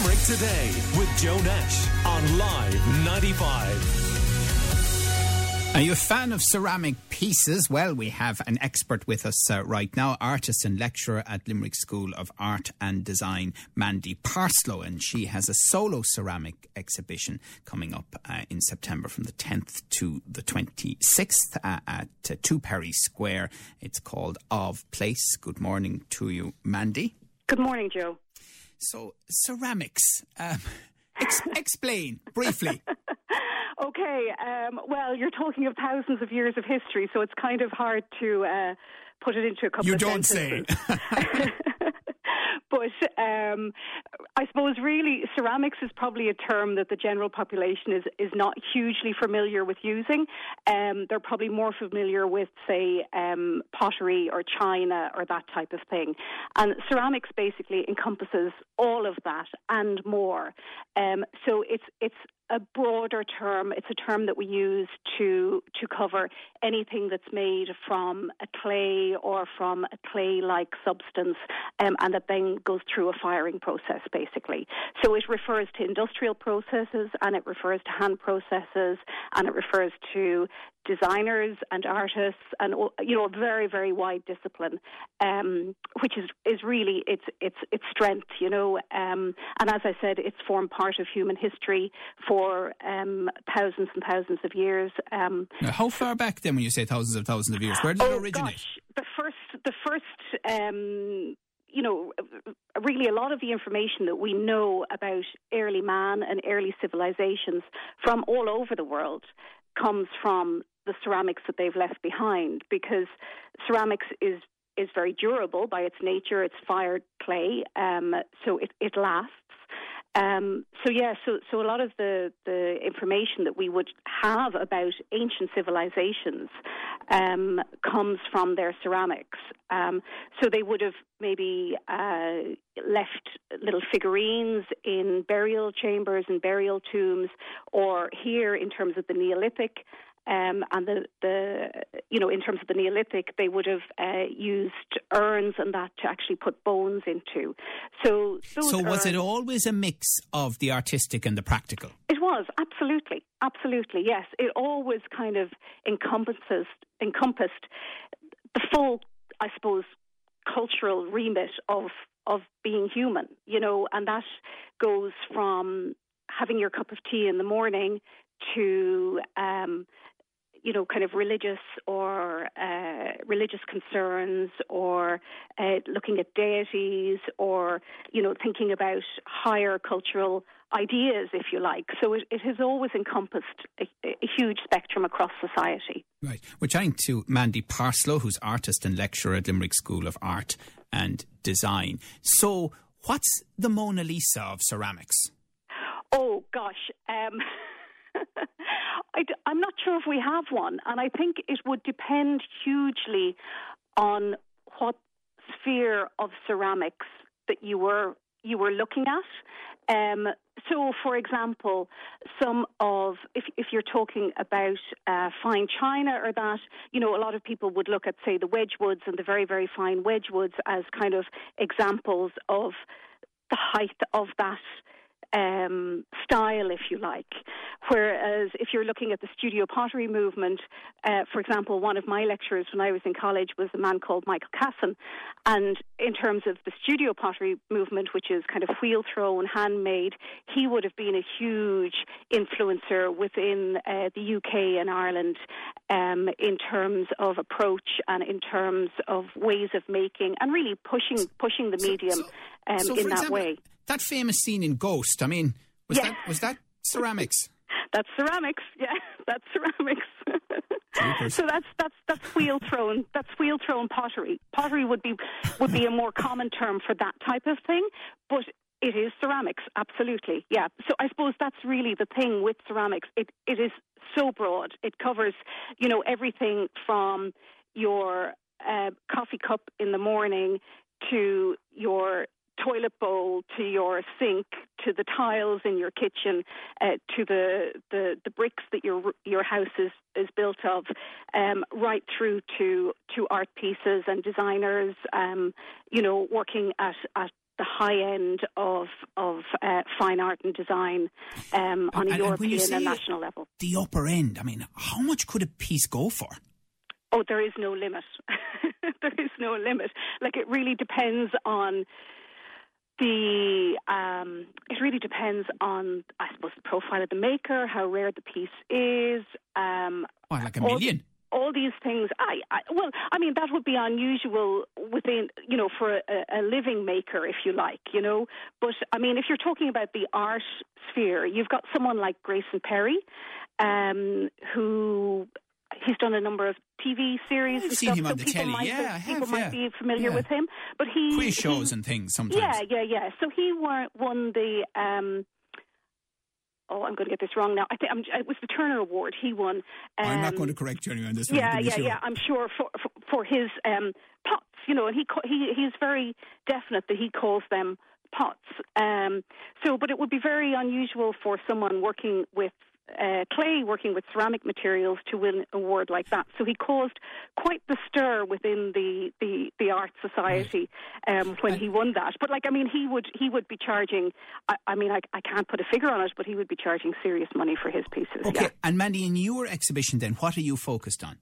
Limerick Today with Joe Nash on Live 95. Are you a fan of ceramic pieces? Well, we have an expert with us uh, right now, artist and lecturer at Limerick School of Art and Design, Mandy Parslow, and she has a solo ceramic exhibition coming up uh, in September from the 10th to the 26th uh, at uh, 2 Pery Square. It's called Of Place. Good morning to you, Mandy. Good morning, Joe. So, ceramics. Um, ex- explain briefly. Okay, um, well, you're talking of thousands of years of history, so it's kind of hard to uh, put it into a couple you don't sentences. say. but um, I suppose really ceramics is probably a term that the general population is, is not hugely familiar with using. Um, they're probably more familiar with, say, um, pottery or china or that type of thing. And ceramics basically encompasses all of that and more. Um, so it's it's a broader term. It's a term that we use to to cover anything that's made from a clay or from a clay-like substance, um, and that then goes through a firing process, basically. So it refers to industrial processes, and it refers to hand processes, and it refers to designers and artists, and you know, a very very wide discipline, um, which is is really its its its strength, you know. Um, and as I said, it's formed part of human history for um, thousands and thousands of years. Um, Now, how far back then when you say thousands of thousands of years? Where did it oh originate? gosh, the first the first. Um, you know, really a lot of the information that we know about early man and early civilizations from all over the world comes from the ceramics that they've left behind because ceramics is is very durable by its nature. It's fired clay, um, so it, it lasts. Um, so yeah, so so a lot of the the information that we would have about ancient civilizations um, comes from their ceramics. Um, so they would have maybe uh, left little figurines in burial chambers and burial tombs, or here in terms of the Neolithic. Um, and the, the, you know, in terms of the Neolithic, they would have uh, used urns and that to actually put bones into. So, So was it always a mix of the artistic and the practical? It was absolutely, absolutely, yes. It always kind of encompasses encompassed the full, I suppose, cultural remit of of being human. You know, and that goes from having your cup of tea in the morning to um, you know, kind of religious or uh, religious concerns, or uh, looking at deities, or you know, thinking about higher cultural ideas, if you like. So it, it has always encompassed a, a huge spectrum across society. Right. We're chatting to Mandy Parslow, who's artist and lecturer at Limerick School of Art and Design. So, what's the Mona Lisa of ceramics? Oh gosh, um, I, am not sure if we have one, and I think it would depend hugely on what sphere of ceramics that you were you were looking at. Um, so, for example, some of if if you're talking about uh, fine china or that, you know, a lot of people would look at say the Wedgwoods and the very very fine Wedgwoods as kind of examples of the height of that um, style, if you like. Whereas if you're looking at the studio pottery movement, uh, for example, one of my lecturers when I was in college was a man called Michael Casson. And in terms of the studio pottery movement, which is kind of wheel thrown, handmade, he would have been a huge influencer within uh, the UK and Ireland um, in terms of approach and in terms of ways of making and really pushing pushing the medium so- um, so, in that example, way. That famous scene in Ghost, I mean, was, Yeah. that, was that ceramics? That's ceramics. Yeah, that's ceramics. So that's that's that's wheel thrown. That's wheel thrown pottery. Pottery would be would be a more common term for that type of thing, but it is ceramics. Absolutely, yeah. So I suppose that's really the thing with ceramics. It it is so broad. It covers you know everything from your uh, coffee cup in the morning to your toilet bowl to your sink to the tiles in your kitchen uh, to the, the the bricks that your your house is is built of um, right through to to art pieces and designers um, you know working at at the high end of of uh, fine art and design um, on a And- and when you European and national level. The upper end. I mean, how much could a piece go for? Oh, there is no limit. there is no limit. Like it really depends on the. Um, it really depends on, I suppose, the profile of the maker, how rare the piece is. Um, Well, like a all- million. all these things. I, I well, I mean that would be unusual within you know for a, a living maker, if you like, you know. But I mean, if you're talking about the art sphere, you've got someone like Grayson Perry, um, who. He's done a number of TV series. I've and seen stuff, him so on the people telly. Might Yeah, I people have, might yeah. be familiar Yeah. with him. But he Quiz shows he, and things sometimes. yeah, yeah, yeah. So he won, won the. Um, oh, I'm going to get this wrong now. I think I'm, it was the Turner Award. He won. Um, I'm not going to correct you on this one. yeah, yeah, sure. yeah. I'm sure for for, for his um, pots, you know, and he he he's very definite that he calls them pots. Um, so, but it would be very unusual for someone working with. Uh, clay working with ceramic materials to win an award like that. So he caused quite the stir within the, the, the art society um, when he won that. But like, I mean, he would he would be charging. I, I mean, I, I can't put a figure on it, but he would be charging serious money for his pieces. Okay, yeah. and Mandy, in your exhibition then, what are you focused on?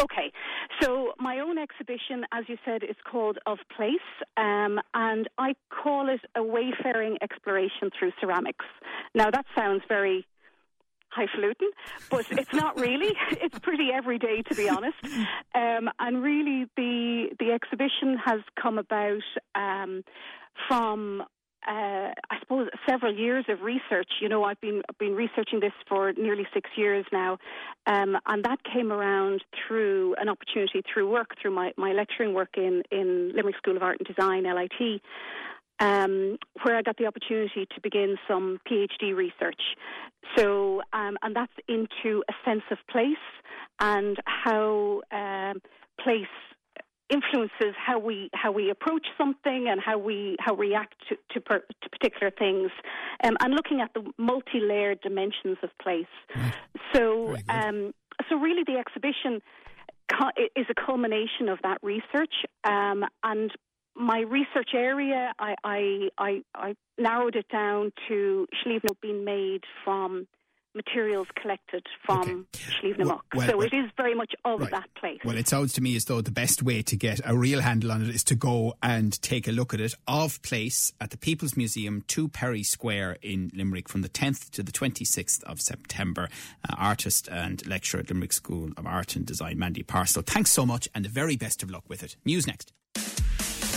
Okay, so my own exhibition, as you said, is called Of Place, um, and I call it a wayfaring exploration through ceramics. Now, that sounds very highfalutin, but it's not really. it's pretty everyday, to be honest. Um, and really, the the exhibition has come about um, from uh, I suppose several years of research. You know, I've been I've been researching this for nearly six years now, um, and that came around through an opportunity through work, through my, my lecturing work in in Limerick School of Art and Design (LIT). Um, where I got the opportunity to begin some PhD research. So, um, and that's into a sense of place and how um, place influences how we how we approach something and how we how we react to to, per, to particular things, um, and looking at the multi-layered dimensions of place. So, um, so really, the exhibition is a culmination of that research, um, and my research area, I, I, I, I narrowed it down to Shlevna being made from materials collected from Okay. Shlevna Well- so well- it is very much of Right. that place. Well, it sounds to me as though the best way to get a real handle on it is to go and take a look at it of place at the People's Museum, 2 Pery Square in Limerick from the 10th to the 26th of September. Uh, artist and lecturer at Limerick School of Art and Design, Mandy Parslow. Thanks so much and the very best of luck with it. News next.